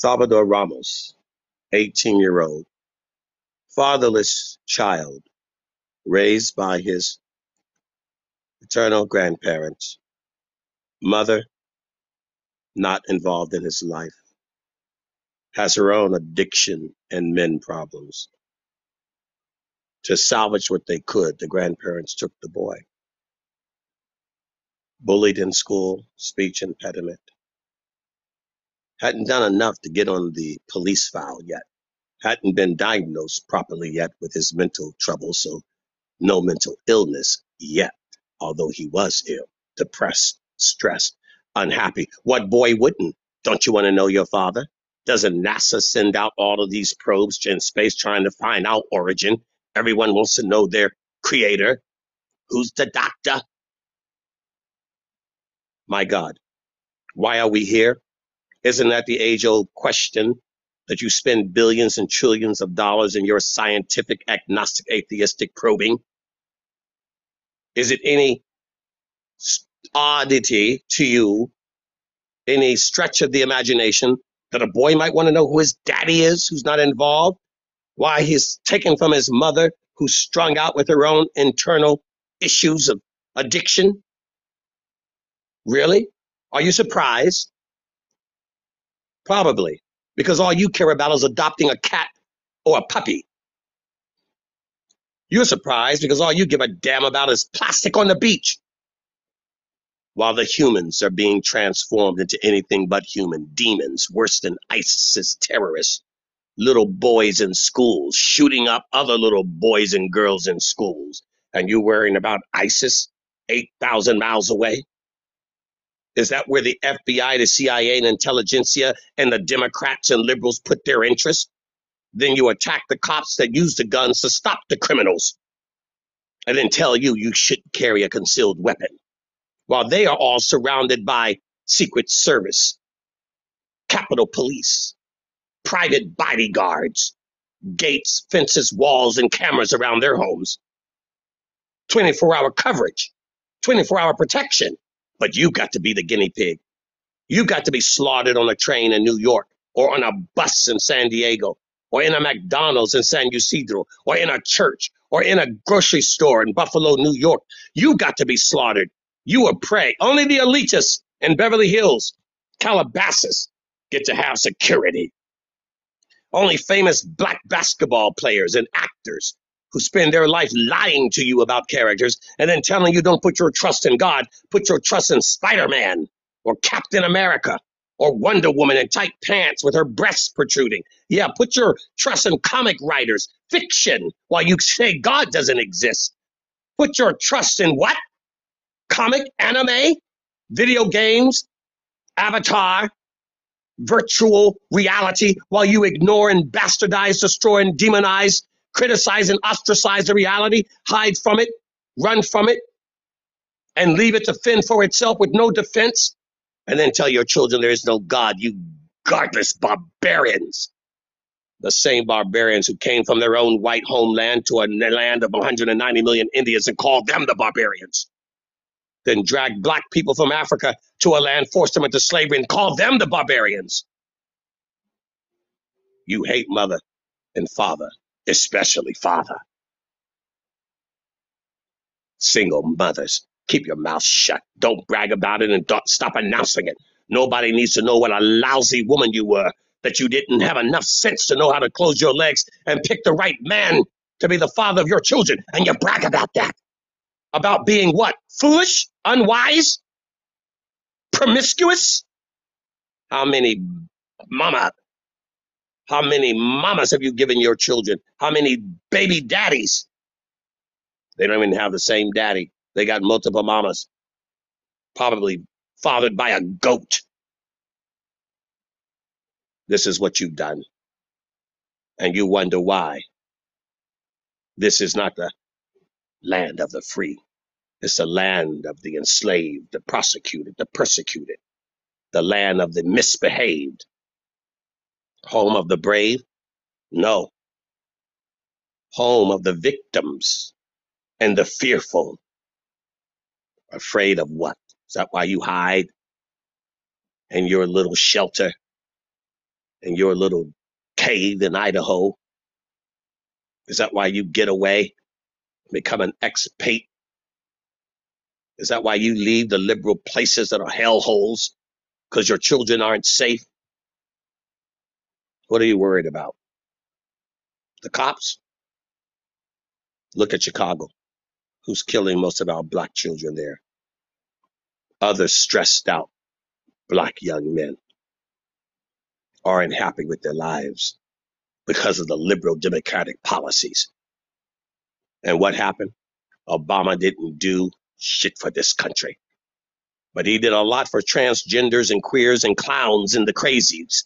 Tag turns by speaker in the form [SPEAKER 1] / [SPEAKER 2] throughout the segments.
[SPEAKER 1] Salvador Ramos, 18 year old, fatherless child, raised by his paternal grandparents, mother not involved in his life, has her own addiction and men problems. To salvage what they could, the grandparents took the boy. Bullied in school, speech impediment. Hadn't done enough to get on the police file yet. Hadn't been diagnosed properly yet with his mental trouble, so no mental illness yet, although he was ill, depressed, stressed, unhappy. What boy wouldn't? Don't you want to know your father? Doesn't NASA send out all of these probes in space trying to find out origin? Everyone wants to know their creator. Who's the doctor? My God, why are we here? Isn't that the age old question that you spend billions and trillions of dollars in your scientific, agnostic, atheistic probing? Is it any oddity to you, any stretch of the imagination, that a boy might want to know who his daddy is, who's not involved? Why he's taken from his mother, who's strung out with her own internal issues of addiction? Really? Are you surprised? Probably, because all you care about is adopting a cat or a puppy. You're surprised because all you give a damn about is plastic on the beach, while the humans are being transformed into anything but human demons, worse than ISIS terrorists, little boys in schools, shooting up other little boys and girls in schools. And you worrying about ISIS 8,000 miles away? Is that where the FBI, the CIA, and intelligentsia and the Democrats and liberals put their interest? Then you attack the cops that use the guns to stop the criminals and then tell you you shouldn't carry a concealed weapon while they are all surrounded by Secret Service, Capitol Police, private bodyguards, gates, fences, walls, and cameras around their homes, 24 hour coverage, 24 hour protection. But you got to be the guinea pig. You got to be slaughtered on a train in New York or on a bus in San Diego or in a McDonald's in San Ysidro or in a church or in a grocery store in Buffalo, New York. You got to be slaughtered. You were prey. Only the elitists in Beverly Hills, Calabasas get to have security. Only famous black basketball players and actors who spend their life lying to you about characters and then telling you don't put your trust in God, put your trust in Spider Man or Captain America or Wonder Woman in tight pants with her breasts protruding. Yeah, put your trust in comic writers, fiction, while you say God doesn't exist. Put your trust in what? Comic, anime, video games, Avatar, virtual reality, while you ignore and bastardize, destroy, and demonize, criticize, and ostracize the reality, hide from it, run from it, and leave it to fend for itself with no defense and then tell your children there is no God, you godless barbarians. The same barbarians who came from their own white homeland to a land of 190 million Indians and called them the barbarians. Then dragged black people from Africa to a land, forced them into slavery, and called them the barbarians. You hate mother and father, especially father. Single mothers, keep your mouth shut. Don't brag about it and don't stop announcing it. Nobody needs to know what a lousy woman you were, that you didn't have enough sense to know how to close your legs and pick the right man to be the father of your children. And you brag about that. About being what? Foolish? Unwise? Promiscuous? How many mama? How many mamas have you given your children? How many baby daddies? They don't even have the same daddy. They got multiple mamas, probably fathered by a goat. This is what you've done. And you wonder why. This is not the land of the free. It's the land of the enslaved, the prosecuted, the persecuted, the land of the misbehaved. Home of the brave? No. Home of the victims and the fearful. Afraid of what? Is that why you hide in your little shelter? in your little cave in Idaho? Is that why you get away, become an expat? Is that why you leave the liberal places that are hellholes because your children aren't safe? What are you worried about? The cops? Look at Chicago. Who's killing most of our black children there? Other stressed out black young men aren't happy with their lives because of the liberal democratic policies. And what happened? Obama didn't do shit for this country, but he did a lot for transgenders and queers and clowns and the crazies.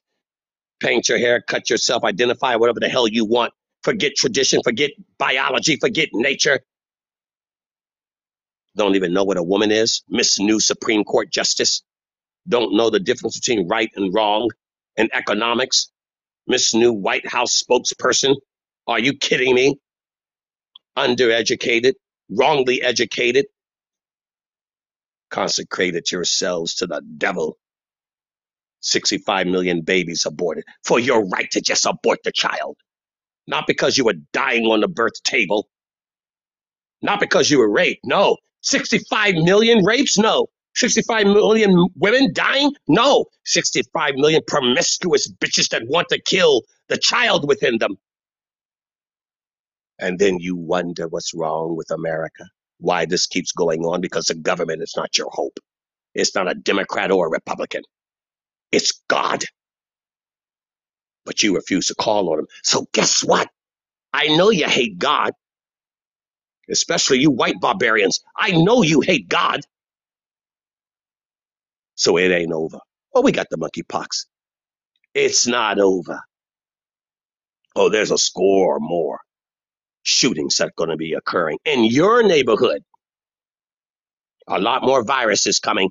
[SPEAKER 1] Paint your hair, cut yourself, identify whatever the hell you want. Forget tradition, forget biology, forget nature. Don't even know what a woman is. Miss New Supreme Court Justice. Don't know the difference between right and wrong in economics. Miss New White House spokesperson. Are you kidding me? Undereducated, wrongly educated, consecrated yourselves to the devil. 65 million babies aborted for your right to just abort the child. Not because you were dying on the birth table, not because you were raped. No. 65 million rapes? No. 65 million women dying? No. 65 million promiscuous bitches that want to kill the child within them. And then you wonder what's wrong with America, why this keeps going on, because the government is not your hope. It's not a Democrat or a Republican. It's God. But you refuse to call on him. So guess what? I know you hate God, especially you white barbarians. I know you hate God. So it ain't over. Well, we got the monkeypox. It's not over. Oh, there's a score or more shootings that are going to be occurring in your neighborhood. A lot more viruses coming,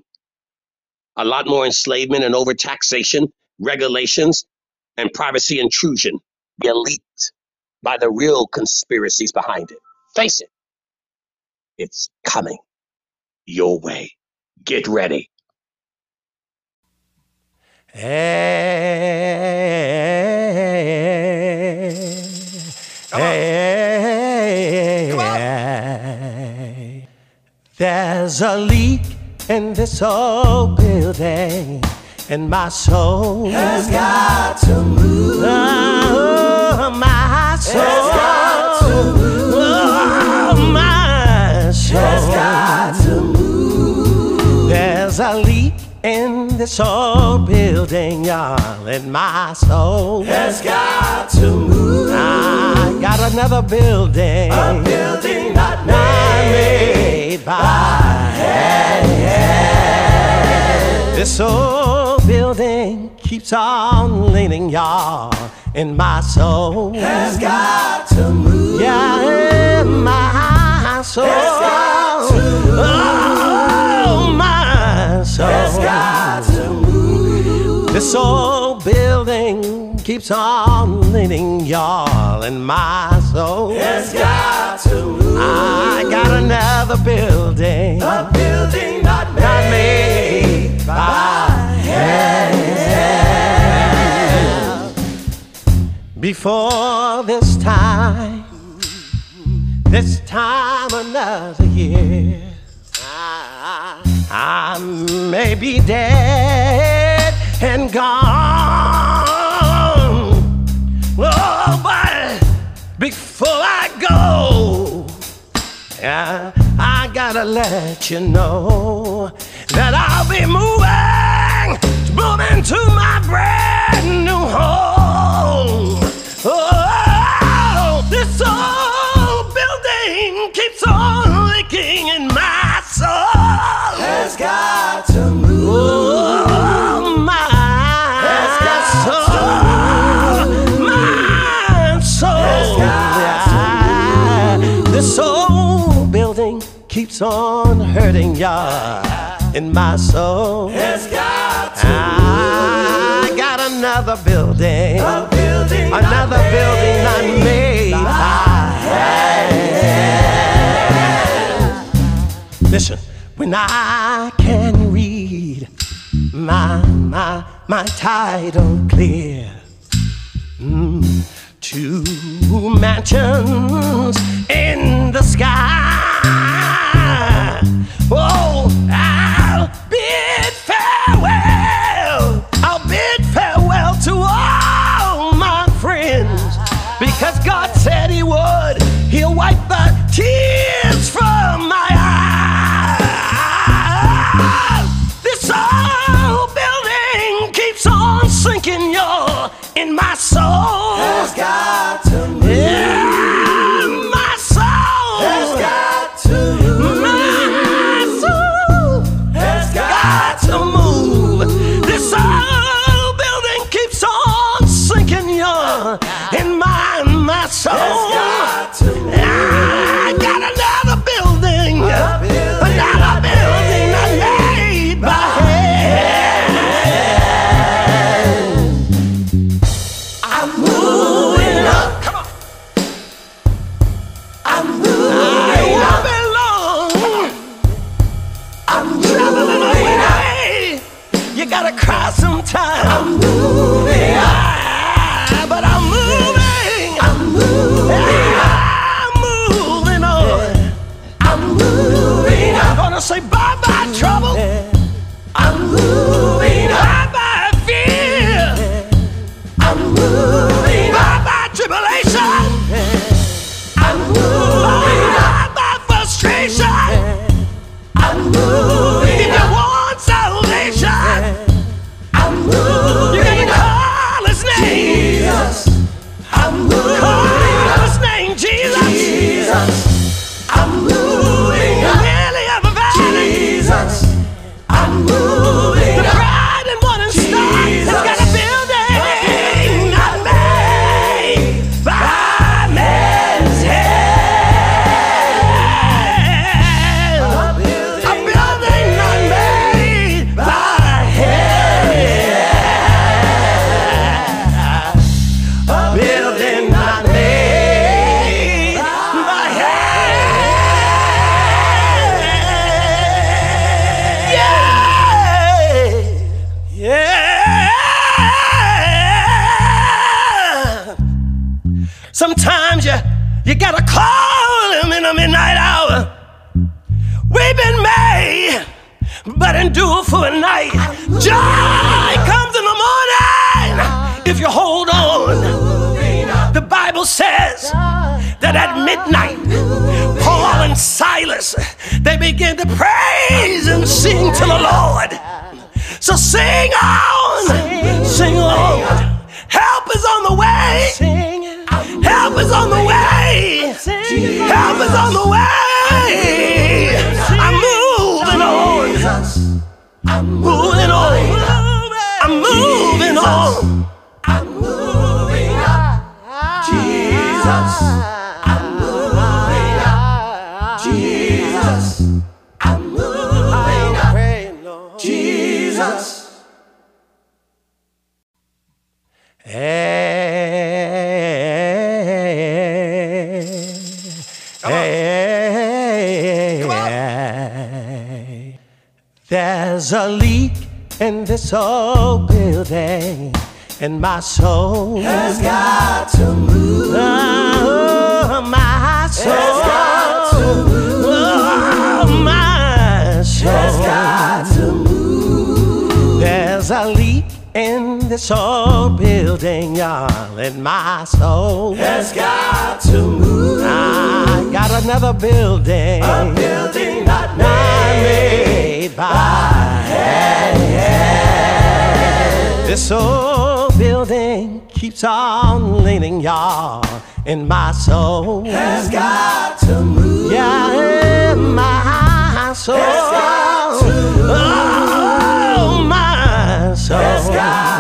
[SPEAKER 1] a lot more enslavement and overtaxation, regulations, and privacy intrusion. Be leaked by the real conspiracies behind it. Face it, it's coming your way. Get ready.
[SPEAKER 2] Hey, hey, there's a leak in this old building, and my soul
[SPEAKER 3] has got to move.
[SPEAKER 2] Oh, my soul
[SPEAKER 3] Has got to move.
[SPEAKER 2] Oh, my soul
[SPEAKER 3] Has got to move.
[SPEAKER 2] There's a leak in this old building, y'all, and my soul
[SPEAKER 3] Has got to move.
[SPEAKER 2] I got another building.
[SPEAKER 3] A building not
[SPEAKER 2] not
[SPEAKER 3] made.
[SPEAKER 2] made by This old building keeps on leaning, y'all, in my soul.
[SPEAKER 3] Has got to move.
[SPEAKER 2] Yeah, in my soul.
[SPEAKER 3] Has got to move.
[SPEAKER 2] Oh, my soul.
[SPEAKER 3] Has got to move.
[SPEAKER 2] This old building keeps on leaning, y'all, in my soul.
[SPEAKER 3] Has got to move.
[SPEAKER 2] I got another building
[SPEAKER 3] A building not made.
[SPEAKER 2] not made by Before this time, this time another year, I may be dead and gone. Oh, but before I go, I, I gotta let you know that I'll be moving, moving to my brand new home. Oh, on hurting ya in my soul.
[SPEAKER 3] It's got to
[SPEAKER 2] I got another building,
[SPEAKER 3] A building not
[SPEAKER 2] another building I made. by Listen, when I can read my my my title clear, mm, to mansions in the sky. Oh, midnight, Paul and Silas they begin to praise and sing to the Lord. So sing on, sing on. Help is on the way. Help is on the way. Help is on the way. I'm moving on.
[SPEAKER 3] I'm
[SPEAKER 2] Moving on. I'm moving on. Hey, There's a leak in this old building, and my soul.
[SPEAKER 3] Has got to move.
[SPEAKER 2] Oh, my soul.
[SPEAKER 3] Has got to move.
[SPEAKER 2] This old building, y'all, and my soul.
[SPEAKER 3] Has got to move.
[SPEAKER 2] I got another building.
[SPEAKER 3] A building not
[SPEAKER 2] not
[SPEAKER 3] made.
[SPEAKER 2] made by hand. This old building keeps on leaning, y'all, in my soul.
[SPEAKER 3] Has got to move.
[SPEAKER 2] Yeah, in my soul.
[SPEAKER 3] Has got to move.
[SPEAKER 2] Oh, my soul.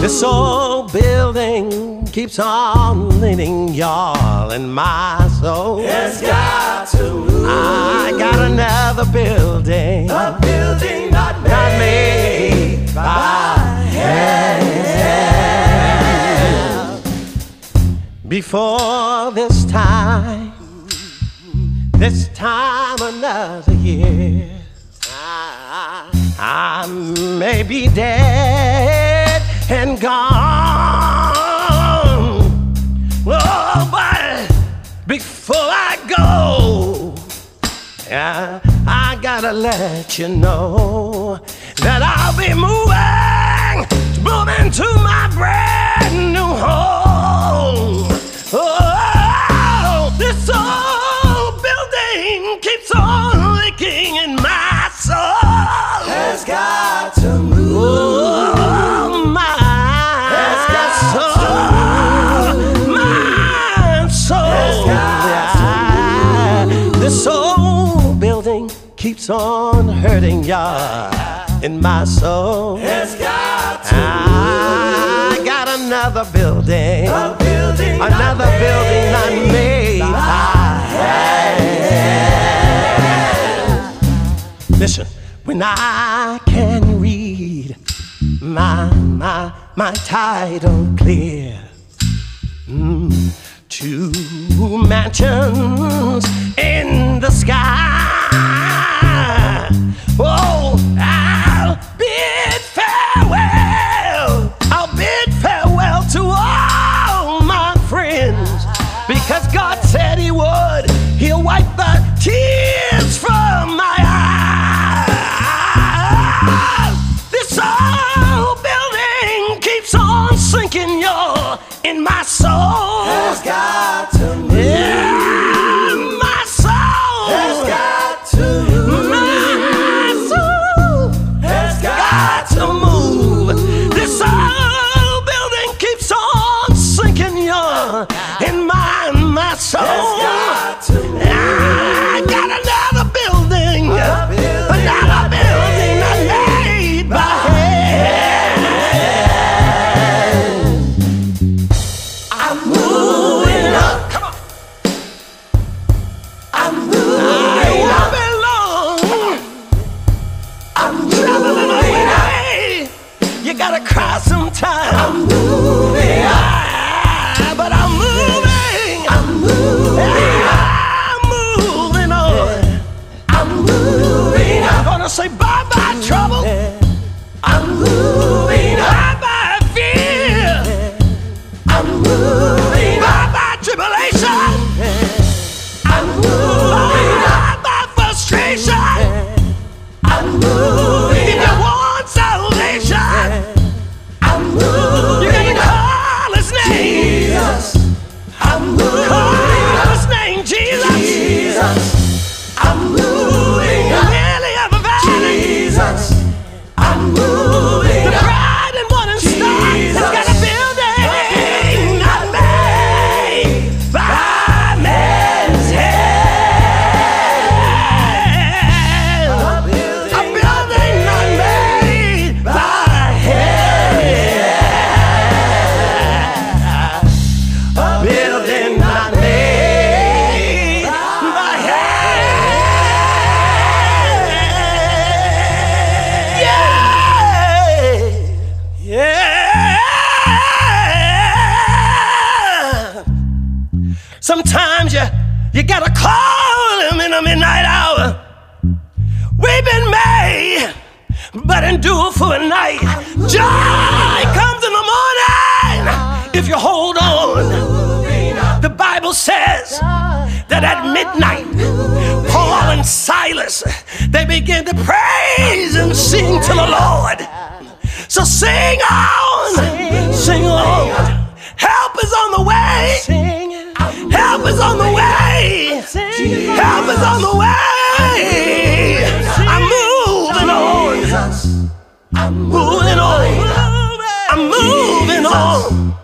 [SPEAKER 2] This old building keeps on leaning, y'all, in my soul.
[SPEAKER 3] It's got to move.
[SPEAKER 2] I got another building.
[SPEAKER 3] A building not made.
[SPEAKER 2] not made by hand. Before this time, this time another year, I, I may be dead gone. Oh, but before I go, I, I gotta let you know that I'll be moving, moving to in my soul.
[SPEAKER 3] It's got to.
[SPEAKER 2] I got another building,
[SPEAKER 3] a building
[SPEAKER 2] another building I made. by made. Listen, when I can read my my my title clear. Mm, to mansions in the sky Oh, I'll be building my name. My head. Yeah. Yeah. Sometimes you, you gotta call him in the midnight hour. We've been made, but endure for a night. John! that at midnight, Paul and Silas, they began to praise and sing to the Lord. So sing on, sing on. Help is on the way. Help is on the way. Help is on the way. I'm moving on.
[SPEAKER 3] I'm
[SPEAKER 2] moving on. I'm moving on.